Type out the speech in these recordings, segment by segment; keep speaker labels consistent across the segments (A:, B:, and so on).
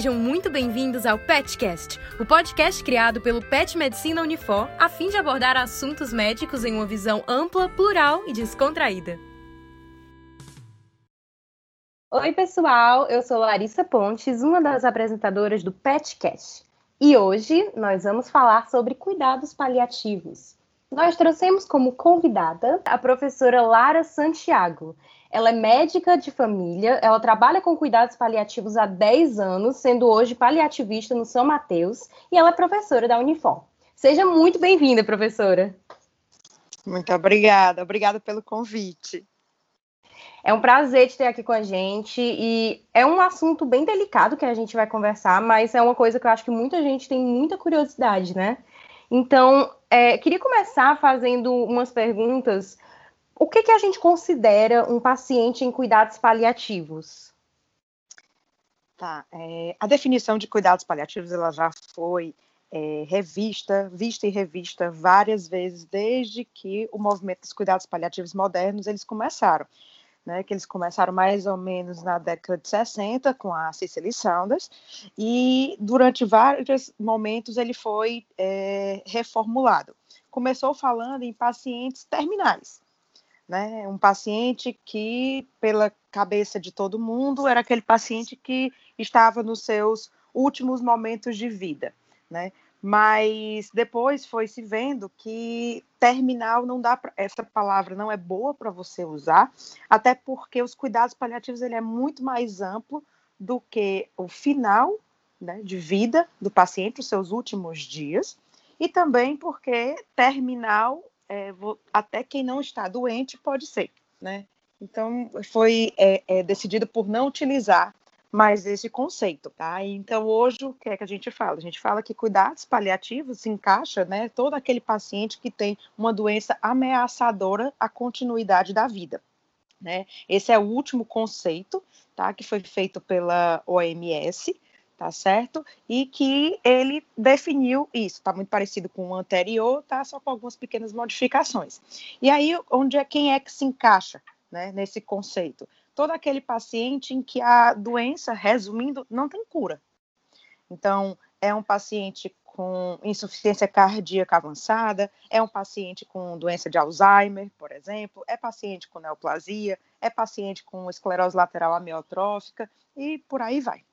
A: Sejam muito bem-vindos ao PetCast, o podcast criado pelo Pet Medicina Unifor, a fim de abordar assuntos médicos em uma visão ampla, plural e descontraída.
B: Oi, pessoal, eu sou Larissa Pontes, uma das apresentadoras do PetCast. E hoje nós vamos falar sobre cuidados paliativos. Nós trouxemos como convidada a professora Lara Santiago. Ela é médica de família, ela trabalha com cuidados paliativos há 10 anos, sendo hoje paliativista no São Mateus, e ela é professora da Unifor. Seja muito bem-vinda, professora.
C: Muito obrigada, obrigada pelo convite.
B: É um prazer te ter aqui com a gente e é um assunto bem delicado que a gente vai conversar, mas é uma coisa que eu acho que muita gente tem muita curiosidade, né? Então, é, queria começar fazendo umas perguntas. O que, que a gente considera um paciente em cuidados paliativos?
C: Tá. É, a definição de cuidados paliativos ela já foi é, revista, vista e revista várias vezes desde que o movimento dos cuidados paliativos modernos eles começaram né, que eles começaram mais ou menos na década de 60 com a Cicely Saunders, e durante vários momentos ele foi é, reformulado. Começou falando em pacientes terminais, né, um paciente que, pela cabeça de todo mundo, era aquele paciente que estava nos seus últimos momentos de vida, né, mas depois foi se vendo que terminal não dá pra, essa palavra não é boa para você usar, até porque os cuidados paliativos ele é muito mais amplo do que o final né, de vida do paciente, os seus últimos dias, e também porque terminal é, até quem não está doente pode ser, né? Então foi é, é, decidido por não utilizar mais esse conceito, tá? Então, hoje, o que é que a gente fala? A gente fala que cuidados paliativos se encaixa, né, todo aquele paciente que tem uma doença ameaçadora à continuidade da vida, né? Esse é o último conceito, tá, que foi feito pela OMS, tá certo? E que ele definiu isso, tá muito parecido com o anterior, tá, só com algumas pequenas modificações. E aí, onde é quem é que se encaixa, né, nesse conceito? todo aquele paciente em que a doença, resumindo, não tem cura. Então, é um paciente com insuficiência cardíaca avançada, é um paciente com doença de Alzheimer, por exemplo, é paciente com neoplasia, é paciente com esclerose lateral amiotrófica e por aí vai.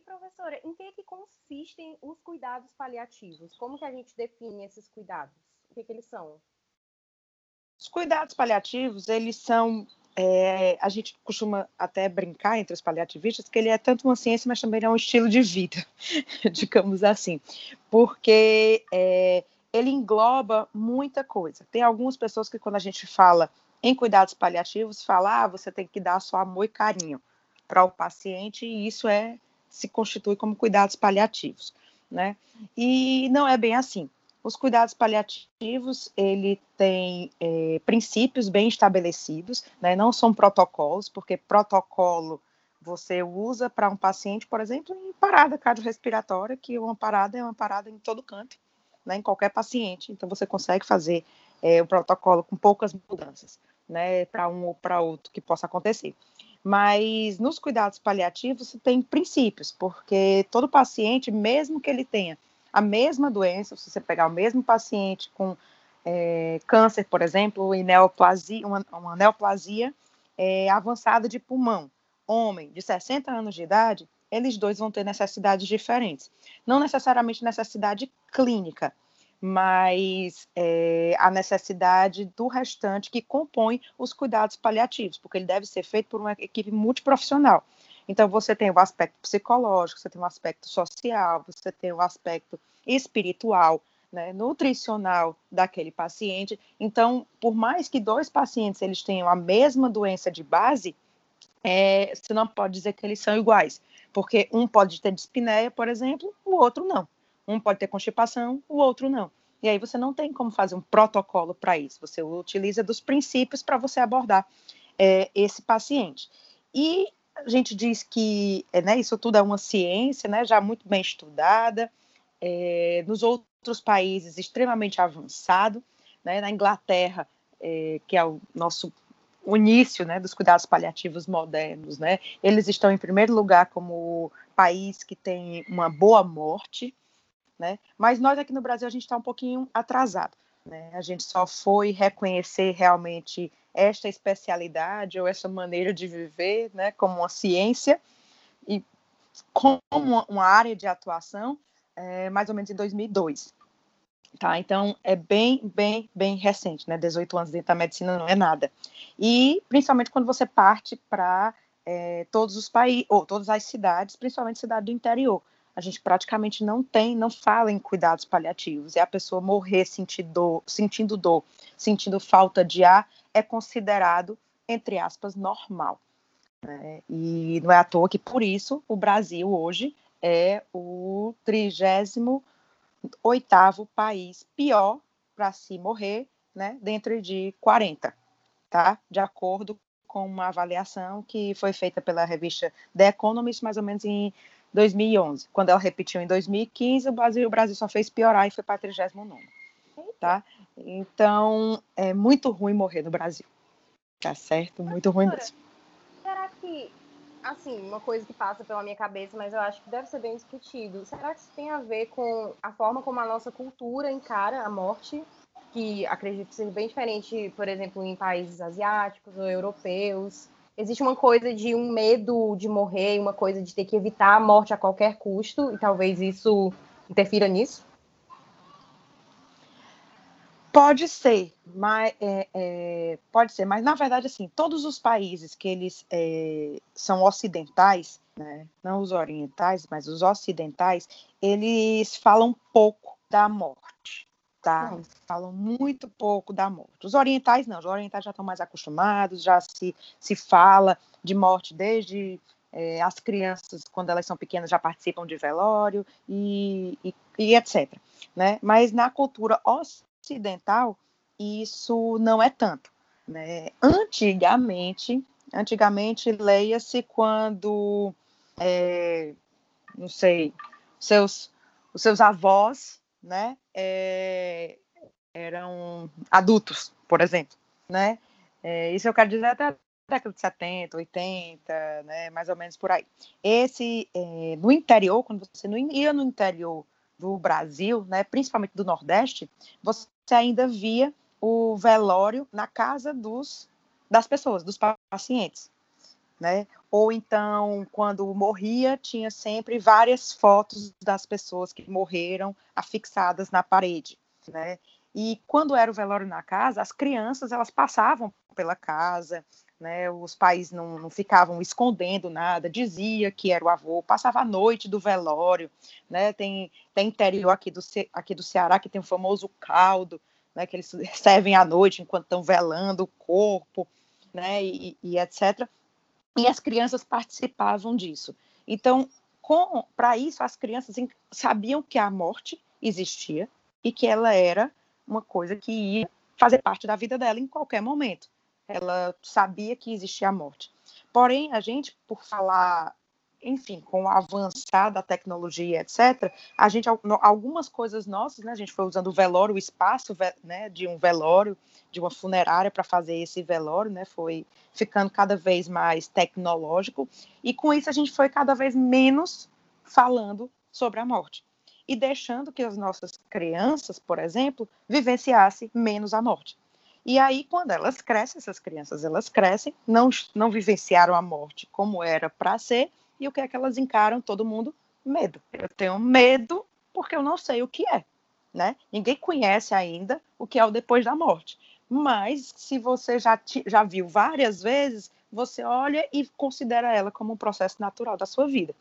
B: Professora, em que, que consistem os cuidados paliativos? Como que a gente define esses cuidados? O que, que eles são?
C: Os cuidados paliativos, eles são é, a gente costuma até brincar entre os paliativistas que ele é tanto uma ciência, mas também é um estilo de vida, digamos assim, porque é, ele engloba muita coisa. Tem algumas pessoas que, quando a gente fala em cuidados paliativos, fala, ah, você tem que dar só amor e carinho para o paciente, e isso é se constitui como cuidados paliativos, né? E não é bem assim. Os cuidados paliativos, ele tem é, princípios bem estabelecidos, né? não são protocolos, porque protocolo você usa para um paciente, por exemplo, em parada cardiorrespiratória, que uma parada é uma parada em todo canto, né? em qualquer paciente. Então, você consegue fazer é, o protocolo com poucas mudanças, né? para um ou para outro que possa acontecer. Mas nos cuidados paliativos, tem princípios, porque todo paciente, mesmo que ele tenha a mesma doença, se você pegar o mesmo paciente com é, câncer, por exemplo, e neoplasia, uma, uma neoplasia é, avançada de pulmão, homem de 60 anos de idade, eles dois vão ter necessidades diferentes. Não necessariamente necessidade clínica, mas é, a necessidade do restante que compõe os cuidados paliativos, porque ele deve ser feito por uma equipe multiprofissional. Então, você tem o aspecto psicológico, você tem o aspecto social, você tem o aspecto espiritual, né, nutricional daquele paciente. Então, por mais que dois pacientes eles tenham a mesma doença de base, é, você não pode dizer que eles são iguais, porque um pode ter dispneia, por exemplo, o outro não. Um pode ter constipação, o outro não. E aí você não tem como fazer um protocolo para isso. Você utiliza dos princípios para você abordar é, esse paciente. E a gente diz que é, né, isso tudo é uma ciência, né, já muito bem estudada, é, nos outros países extremamente avançado, né, na Inglaterra, é, que é o nosso o início né, dos cuidados paliativos modernos. Né? Eles estão, em primeiro lugar, como país que tem uma boa morte, né? mas nós aqui no Brasil a gente está um pouquinho atrasado. Né? A gente só foi reconhecer realmente esta especialidade ou essa maneira de viver né, como uma ciência e como uma área de atuação é, mais ou menos em 2002. Tá? Então, é bem, bem, bem recente, né? 18 anos dentro da medicina não é nada. E, principalmente, quando você parte para é, todos os países, ou todas as cidades, principalmente cidade do interior. A gente praticamente não tem, não fala em cuidados paliativos. É a pessoa morrer sentindo dor, sentindo dor, sentindo falta de ar, é considerado, entre aspas, normal. Né? E não é à toa que, por isso, o Brasil hoje é o trigésimo oitavo país pior para se morrer, né, dentro de 40, tá? De acordo com uma avaliação que foi feita pela revista The Economist, mais ou menos em 2011. Quando ela repetiu em 2015, o Brasil, o Brasil só fez piorar e foi para 39, tá? Então, é muito ruim morrer no Brasil. Tá certo? Muito ruim mesmo.
B: Será que assim, uma coisa que passa pela minha cabeça, mas eu acho que deve ser bem discutido. Será que isso tem a ver com a forma como a nossa cultura encara a morte? Que acredito ser bem diferente, por exemplo, em países asiáticos ou europeus. Existe uma coisa de um medo de morrer, uma coisa de ter que evitar a morte a qualquer custo, e talvez isso interfira nisso?
C: Pode ser, mas é, é, pode ser, mas na verdade assim, todos os países que eles é, são ocidentais, né, não os orientais, mas os ocidentais, eles falam pouco da morte, tá? Hum. Falam muito pouco da morte. Os orientais não, os orientais já estão mais acostumados, já se se fala de morte desde é, as crianças, quando elas são pequenas, já participam de velório e, e, e etc. Né? Mas na cultura ocidental, isso não é tanto. Né? Antigamente, antigamente, leia-se quando, é, não sei, seus, os seus avós, né, é, eram adultos, por exemplo, né? É, isso eu quero dizer até a década de 70, 80, né, mais ou menos por aí. Esse, é, no interior, quando você ia no interior do Brasil, né, principalmente do Nordeste, você ainda via o velório na casa dos, das pessoas, dos pacientes. Né? Ou então, quando morria, tinha sempre várias fotos das pessoas que morreram afixadas na parede. Né? E quando era o velório na casa, as crianças elas passavam pela casa, né, os pais não, não, ficavam escondendo nada, dizia que era o avô, passava a noite do velório, né, tem, tem interior aqui do, aqui do Ceará que tem o famoso caldo, né, que eles servem à noite enquanto estão velando o corpo, né, e, e etc. E as crianças participavam disso. Então, para isso, as crianças sabiam que a morte existia e que ela era uma coisa que ia fazer parte da vida dela em qualquer momento ela sabia que existia a morte. Porém, a gente, por falar, enfim, com o avançar da tecnologia, etc., a gente, algumas coisas nossas, né, a gente foi usando o velório, o espaço né, de um velório, de uma funerária para fazer esse velório, né, foi ficando cada vez mais tecnológico, e com isso a gente foi cada vez menos falando sobre a morte e deixando que as nossas crianças, por exemplo, vivenciassem menos a morte. E aí, quando elas crescem, essas crianças, elas crescem, não, não vivenciaram a morte como era para ser, e o que é que elas encaram? Todo mundo? Medo. Eu tenho medo porque eu não sei o que é, né? Ninguém conhece ainda o que é o depois da morte. Mas, se você já, já viu várias vezes, você olha e considera ela como um processo natural da sua vida.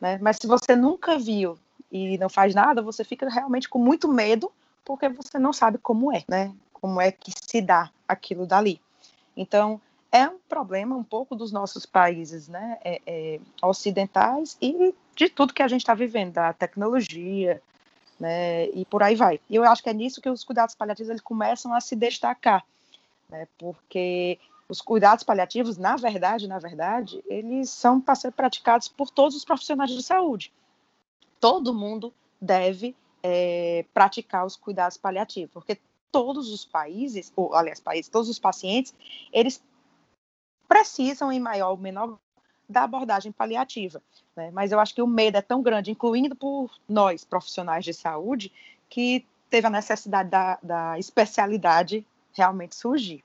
C: Né? Mas se você nunca viu e não faz nada, você fica realmente com muito medo porque você não sabe como é, né? como é que se dá aquilo dali. Então, é um problema um pouco dos nossos países né, é, é, ocidentais e de tudo que a gente está vivendo, da tecnologia, né, e por aí vai. E eu acho que é nisso que os cuidados paliativos eles começam a se destacar, né, porque os cuidados paliativos, na verdade, na verdade, eles são para ser praticados por todos os profissionais de saúde. Todo mundo deve é, praticar os cuidados paliativos, porque todos os países, ou aliás, países, todos os pacientes, eles precisam, em maior ou menor, da abordagem paliativa. Né? Mas eu acho que o medo é tão grande, incluindo por nós, profissionais de saúde, que teve a necessidade da, da especialidade realmente surgir.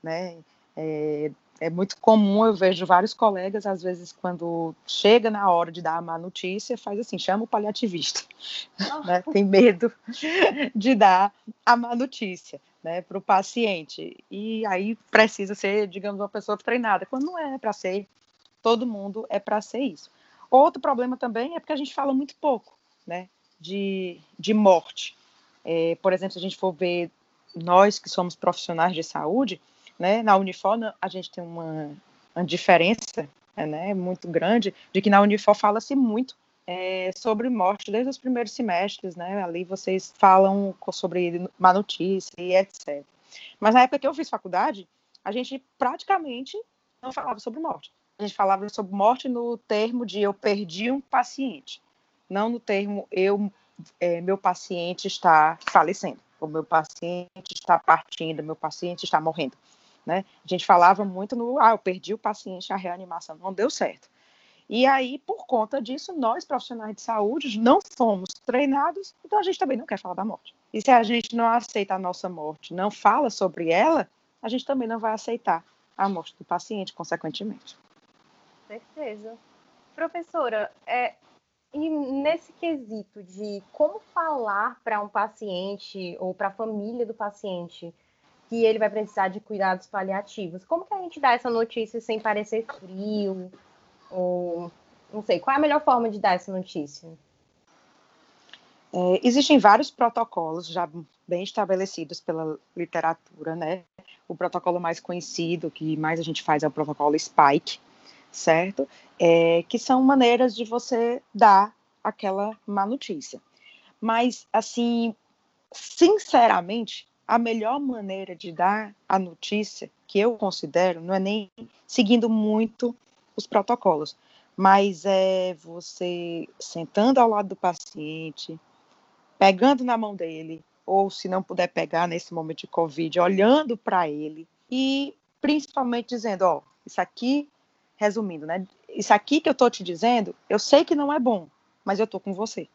C: Né? É, é muito comum, eu vejo vários colegas, às vezes, quando chega na hora de dar a má notícia, faz assim, chama o paliativista, né? tem medo de dar a má notícia né, para o paciente, e aí precisa ser, digamos, uma pessoa treinada, quando não é para ser, todo mundo é para ser isso. Outro problema também é porque a gente fala muito pouco, né, de, de morte. É, por exemplo, se a gente for ver nós que somos profissionais de saúde, né, na Unifor a gente tem uma, uma diferença né, muito grande de que na Unifor fala-se muito é, sobre morte desde os primeiros semestres, né? Ali vocês falam sobre má notícia e etc. Mas na época que eu fiz faculdade, a gente praticamente não falava sobre morte. A gente falava sobre morte no termo de eu perdi um paciente, não no termo eu é, meu paciente está falecendo, o meu paciente está partindo, meu paciente está morrendo. Né? A gente falava muito no, ah, eu perdi o paciente, a reanimação não deu certo. E aí, por conta disso, nós profissionais de saúde não fomos treinados, então a gente também não quer falar da morte. E se a gente não aceita a nossa morte, não fala sobre ela, a gente também não vai aceitar a morte do paciente, consequentemente.
B: Certeza. Professora, é, e nesse quesito de como falar para um paciente ou para a família do paciente que ele vai precisar de cuidados paliativos. Como que a gente dá essa notícia sem parecer frio? Ou não sei, qual é a melhor forma de dar essa notícia?
C: É, existem vários protocolos já bem estabelecidos pela literatura, né? O protocolo mais conhecido, que mais a gente faz, é o protocolo SPIKE, certo? É, que são maneiras de você dar aquela má notícia. Mas, assim, sinceramente, a melhor maneira de dar a notícia, que eu considero, não é nem seguindo muito os protocolos, mas é você sentando ao lado do paciente, pegando na mão dele, ou se não puder pegar nesse momento de Covid, olhando para ele e principalmente dizendo: Ó, isso aqui, resumindo, né? Isso aqui que eu estou te dizendo, eu sei que não é bom, mas eu estou com você.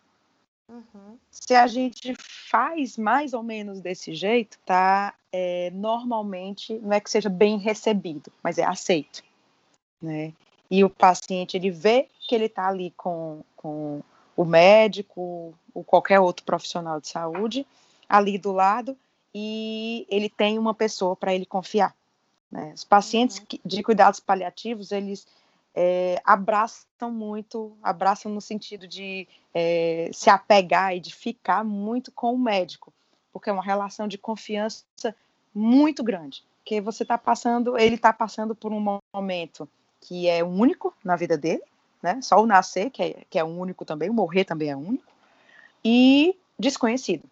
C: Uhum. Se a gente faz mais ou menos desse jeito, tá? É, normalmente não é que seja bem recebido, mas é aceito, né? E o paciente ele vê que ele está ali com, com o médico ou qualquer outro profissional de saúde ali do lado e ele tem uma pessoa para ele confiar. Né? Os pacientes uhum. de cuidados paliativos eles é, abraçam muito, abraçam no sentido de é, se apegar e de ficar muito com o médico, porque é uma relação de confiança muito grande, que você está passando, ele está passando por um momento que é único na vida dele, né? Só o nascer que é, que é único também, o morrer também é único e desconhecido.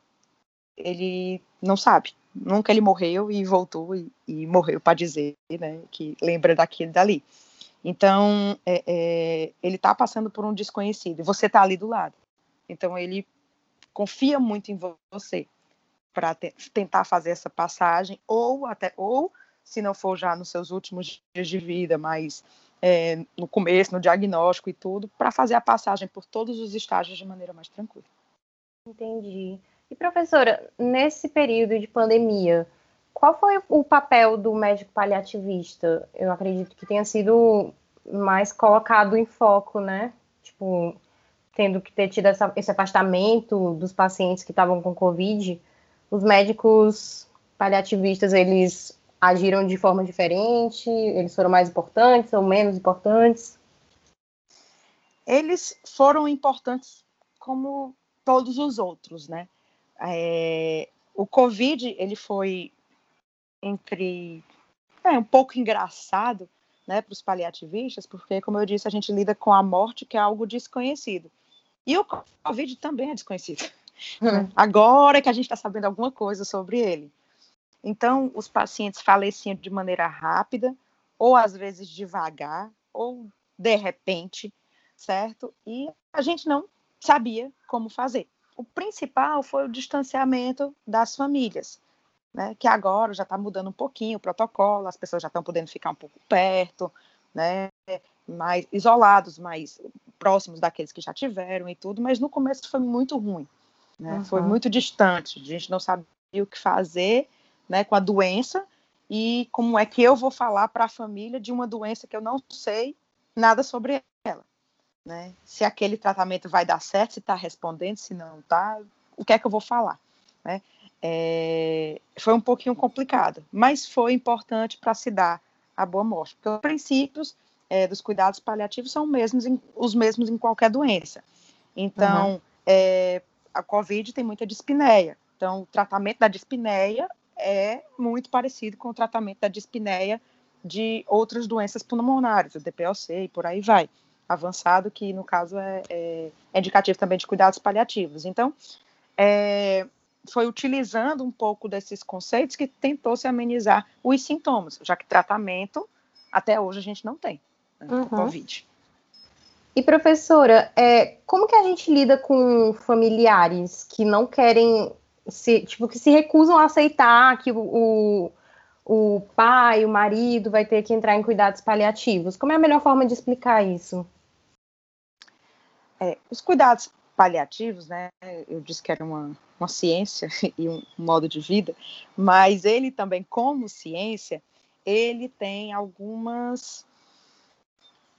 C: Ele não sabe, nunca ele morreu e voltou e, e morreu para dizer, né? Que lembra daquele dali. Então, é, é, ele está passando por um desconhecido você está ali do lado. Então, ele confia muito em você para te, tentar fazer essa passagem, ou até, ou se não for já nos seus últimos dias de vida, mas é, no começo, no diagnóstico e tudo, para fazer a passagem por todos os estágios de maneira mais tranquila.
B: Entendi. E professora, nesse período de pandemia, qual foi o papel do médico paliativista? Eu acredito que tenha sido mais colocado em foco, né? Tipo, tendo que ter tido essa, esse afastamento dos pacientes que estavam com Covid, os médicos paliativistas, eles agiram de forma diferente? Eles foram mais importantes ou menos importantes?
C: Eles foram importantes como todos os outros, né? É, o Covid, ele foi entre é, um pouco engraçado né, para os paliativistas, porque, como eu disse, a gente lida com a morte, que é algo desconhecido. E o Covid também é desconhecido. Hum. Agora que a gente está sabendo alguma coisa sobre ele. Então, os pacientes faleciam de maneira rápida, ou às vezes devagar, ou de repente, certo? E a gente não sabia como fazer. O principal foi o distanciamento das famílias né, que agora já está mudando um pouquinho o protocolo, as pessoas já estão podendo ficar um pouco perto, né, mais isolados, mais próximos daqueles que já tiveram e tudo, mas no começo foi muito ruim, né, uhum. foi muito distante, a gente não sabia o que fazer, né, com a doença e como é que eu vou falar para a família de uma doença que eu não sei nada sobre ela, né, se aquele tratamento vai dar certo, se está respondendo, se não está, o que é que eu vou falar, né, é, foi um pouquinho complicado, mas foi importante para se dar a boa morte, porque os princípios é, dos cuidados paliativos são mesmos em, os mesmos em qualquer doença. Então, uhum. é, a COVID tem muita dispneia, então o tratamento da dispneia é muito parecido com o tratamento da dispneia de outras doenças pulmonares, o DPOC e por aí vai, avançado, que no caso é, é, é indicativo também de cuidados paliativos. Então, é, foi utilizando um pouco desses conceitos que tentou se amenizar os sintomas, já que tratamento até hoje a gente não tem né, uhum. Covid.
B: E professora, é, como que a gente lida com familiares que não querem se, tipo, que se recusam a aceitar que o, o, pai, o marido vai ter que entrar em cuidados paliativos? Como é a melhor forma de explicar isso?
C: É, os cuidados paliativos, né? Eu disse que era uma, uma ciência e um modo de vida, mas ele também, como ciência, ele tem algumas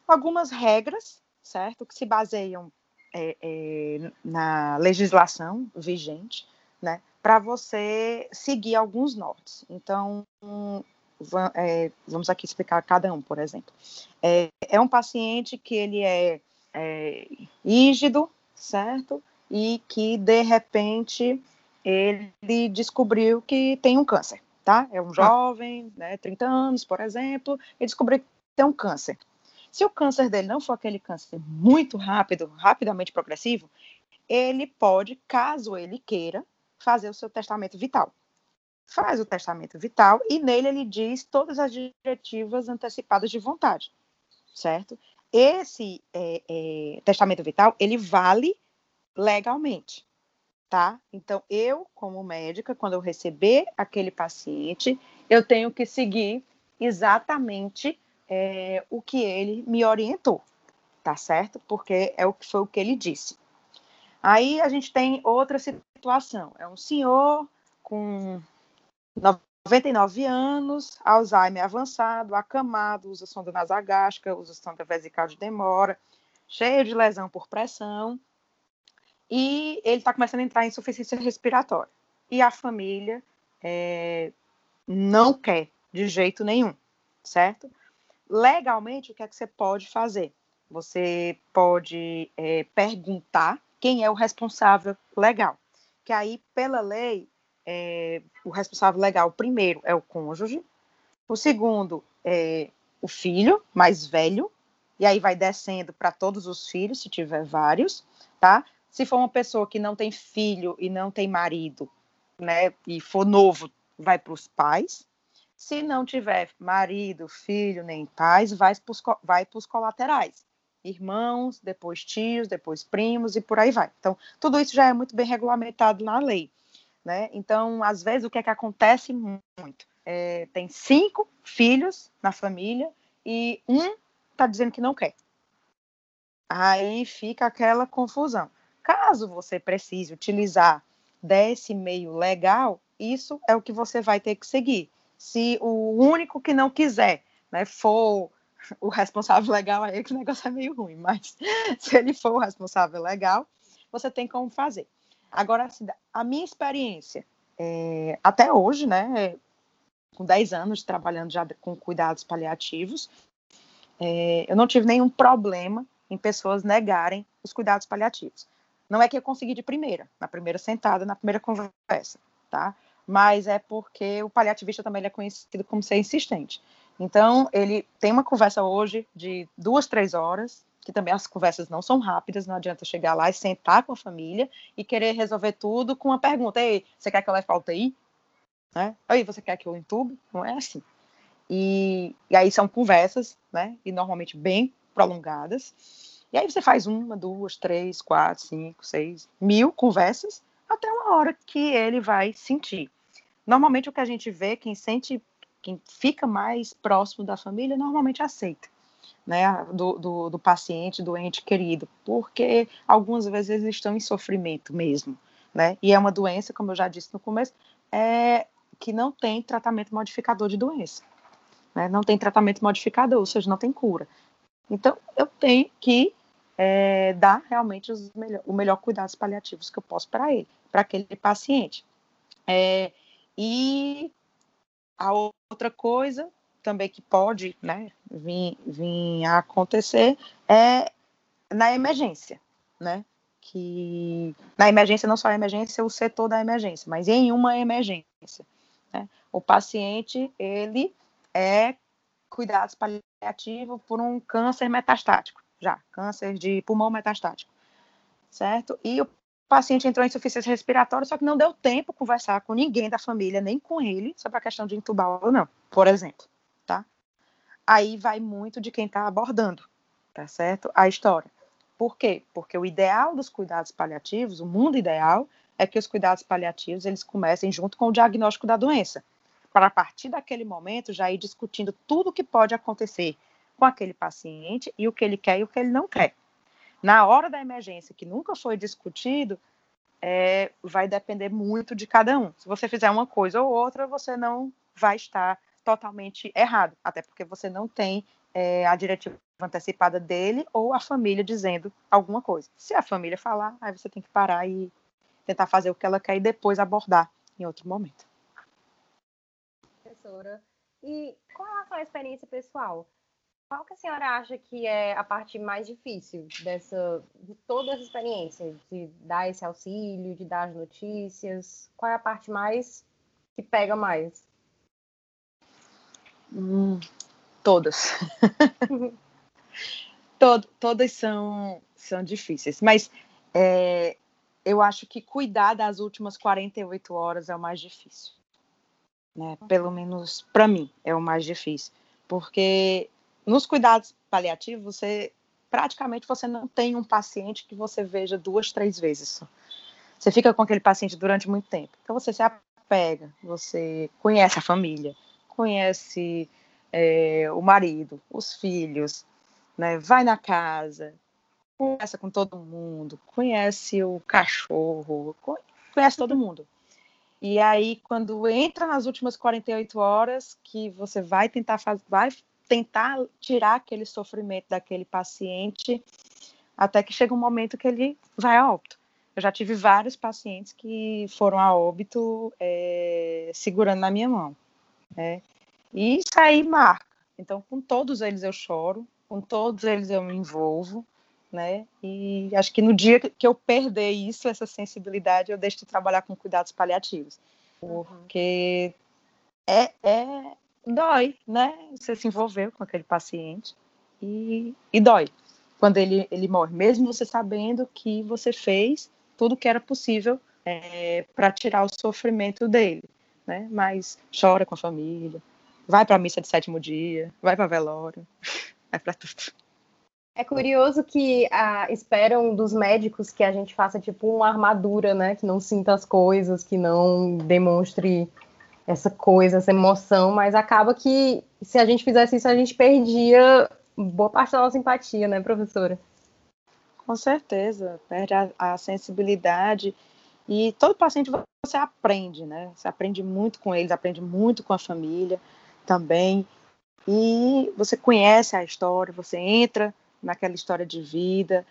C: algumas regras, certo, que se baseiam é, é, na legislação vigente, né, para você seguir alguns nortes. Então, é, vamos aqui explicar cada um, por exemplo. É, é um paciente que ele é, é rígido, certo? E que, de repente, ele descobriu que tem um câncer, tá? É um ah. jovem, né, 30 anos, por exemplo, e descobriu que tem um câncer. Se o câncer dele não for aquele câncer muito rápido, rapidamente progressivo, ele pode, caso ele queira, fazer o seu testamento vital. Faz o testamento vital e nele ele diz todas as diretivas antecipadas de vontade, certo? esse é, é, testamento vital, ele vale legalmente, tá? Então, eu, como médica, quando eu receber aquele paciente, eu tenho que seguir exatamente é, o que ele me orientou, tá certo? Porque é o que foi o que ele disse. Aí a gente tem outra situação. É um senhor com 99 anos, Alzheimer avançado, acamado, usa sonda nasogástrica, usa sonda vesical de demora, cheio de lesão por pressão, e ele está começando a entrar em insuficiência respiratória. E a família é, não quer de jeito nenhum, certo? Legalmente, o que é que você pode fazer? Você pode é, perguntar quem é o responsável legal. Que aí, pela lei, é, o responsável legal, primeiro é o cônjuge, o segundo é o filho mais velho, e aí vai descendo para todos os filhos, se tiver vários, tá? Se for uma pessoa que não tem filho e não tem marido, né, e for novo, vai para os pais. Se não tiver marido, filho, nem pais, vai para os colaterais. Irmãos, depois tios, depois primos e por aí vai. Então, tudo isso já é muito bem regulamentado na lei. Né? Então, às vezes, o que é que acontece muito? É, tem cinco filhos na família e um está dizendo que não quer. Aí fica aquela confusão. Caso você precise utilizar desse meio legal, isso é o que você vai ter que seguir. Se o único que não quiser né, for o responsável legal, aí que o negócio é meio ruim, mas se ele for o responsável legal, você tem como fazer. Agora, assim, a minha experiência, é, até hoje, né, com 10 anos trabalhando já com cuidados paliativos, é, eu não tive nenhum problema em pessoas negarem os cuidados paliativos. Não é que eu consegui de primeira, na primeira sentada, na primeira conversa, tá? Mas é porque o paliativista também é conhecido como ser insistente. Então, ele tem uma conversa hoje de duas, três horas, que também as conversas não são rápidas, não adianta chegar lá e sentar com a família e querer resolver tudo com uma pergunta. Ei, você quer que eu leve para UTI? Né? Aí, você quer que eu entube? Não é assim. E, e aí são conversas, né? E normalmente bem prolongadas. E aí você faz uma, duas, três, quatro, cinco, seis, mil conversas até uma hora que ele vai sentir. Normalmente o que a gente vê, quem sente, quem fica mais próximo da família, normalmente aceita. Né, do, do, do paciente, do ente querido, porque algumas vezes eles estão em sofrimento mesmo, né? E é uma doença, como eu já disse no começo, é, que não tem tratamento modificador de doença. Né? Não tem tratamento modificador, ou seja, não tem cura. Então, eu tenho que é, dar realmente os melhor, o melhor cuidados paliativos que eu posso para ele, para aquele paciente. É, e a outra coisa também que pode né, vir, vir a acontecer é na emergência, né? Que na emergência, não só a emergência, o setor da emergência, mas em uma emergência. Né? O paciente, ele é cuidados paliativos por um câncer metastático, já, câncer de pulmão metastático, certo? E o paciente entrou em insuficiência respiratória, só que não deu tempo conversar com ninguém da família, nem com ele, sobre a questão de entubar ou não, por exemplo, tá? Aí vai muito de quem está abordando, tá certo? A história. Por quê? Porque o ideal dos cuidados paliativos, o mundo ideal, é que os cuidados paliativos eles comecem junto com o diagnóstico da doença para a partir daquele momento já ir discutindo tudo o que pode acontecer com aquele paciente e o que ele quer e o que ele não quer. Na hora da emergência, que nunca foi discutido, é, vai depender muito de cada um. Se você fizer uma coisa ou outra, você não vai estar totalmente errado, até porque você não tem é, a diretiva antecipada dele ou a família dizendo alguma coisa. Se a família falar, aí você tem que parar e tentar fazer o que ela quer e depois abordar em outro momento
B: professora. E com relação à experiência pessoal, qual que a senhora acha que é a parte mais difícil dessa, de toda essa experiência, de dar esse auxílio, de dar as notícias? Qual é a parte mais que pega mais?
C: Hum, todas. Tod todas são, são difíceis, mas é, eu acho que cuidar das últimas 48 horas é o mais difícil né? Pelo menos para mim é o mais difícil, porque nos cuidados paliativos você praticamente você não tem um paciente que você veja duas, três vezes só. Você fica com aquele paciente durante muito tempo. Então você se apega, você conhece a família, conhece é, o marido, os filhos, né? Vai na casa, conversa com todo mundo, conhece o cachorro, conhece todo mundo. E aí, quando entra nas últimas 48 horas, que você vai tentar fazer, vai tentar tirar aquele sofrimento daquele paciente, até que chega um momento que ele vai a óbito. Eu já tive vários pacientes que foram a óbito é, segurando na minha mão. Né? E isso aí marca. Então, com todos eles eu choro, com todos eles eu me envolvo, né? E acho que no dia que eu perder isso, essa sensibilidade, eu deixo de trabalhar com cuidados paliativos, uhum. porque uhum. é, é dói, né? Você se envolveu com aquele paciente e, e dói quando ele, ele morre, mesmo você sabendo que você fez tudo que era possível é, para tirar o sofrimento dele, né? Mas chora com a família, vai para a missa de sétimo dia, vai para velório, vai para tudo.
B: É curioso que ah, esperam dos médicos que a gente faça tipo uma armadura, né? Que não sinta as coisas, que não demonstre essa coisa, essa emoção, mas acaba que se a gente fizesse isso, a gente perdia boa parte da nossa empatia, né, professora?
C: Com certeza, perde a, a sensibilidade e todo paciente você aprende, né? Você aprende muito com eles, aprende muito com a família também. E você conhece a história, você entra naquela história de vida.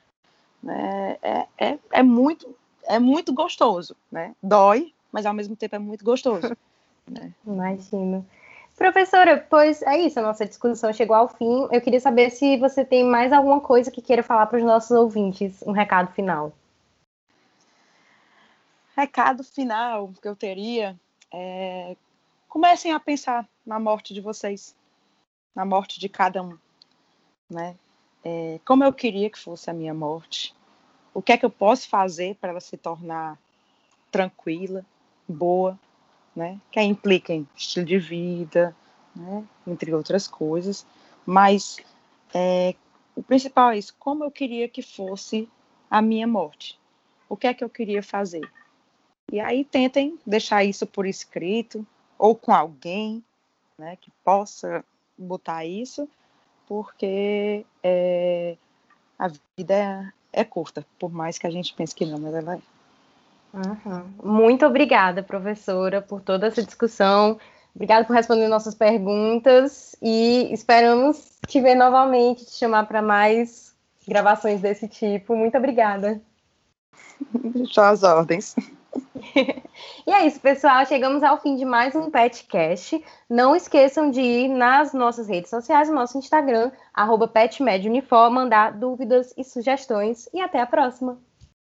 C: Né? É, é, é, muito, é muito gostoso, né? Dói, mas ao mesmo tempo é muito gostoso.
B: Né? Imagino. Professora, pois é isso, a nossa discussão chegou ao fim. Eu queria saber se você tem mais alguma coisa que queira falar para os nossos ouvintes, um recado final.
C: Recado final que eu teria é comecem a pensar na morte de vocês, na morte de cada um, né? é, como eu queria que fosse a minha morte, o que é que eu posso fazer para ela se tornar tranquila, boa, né? Que aí implica em estilo de vida, né? entre outras coisas, mas é, o principal é isso, como eu queria que fosse a minha morte, o que é que eu queria fazer, E aí tentem deixar isso por escrito ou com alguém né, que possa botar isso, porque é, a vida é, é, curta, por mais que a gente pense que não, mas ela é.
B: Uhum. Muito obrigada, professora, por toda essa discussão. Obrigada por responder nossas perguntas e esperamos te ver novamente, te chamar para mais gravações desse tipo. Muito obrigada.
C: Só as ordens.
B: e é isso, pessoal. Chegamos ao fim de mais um PetCast. Não esqueçam de ir nas nossas redes sociais, no nosso Instagram, arroba PetMedUnifor, mandar dúvidas e sugestões. E até a próxima!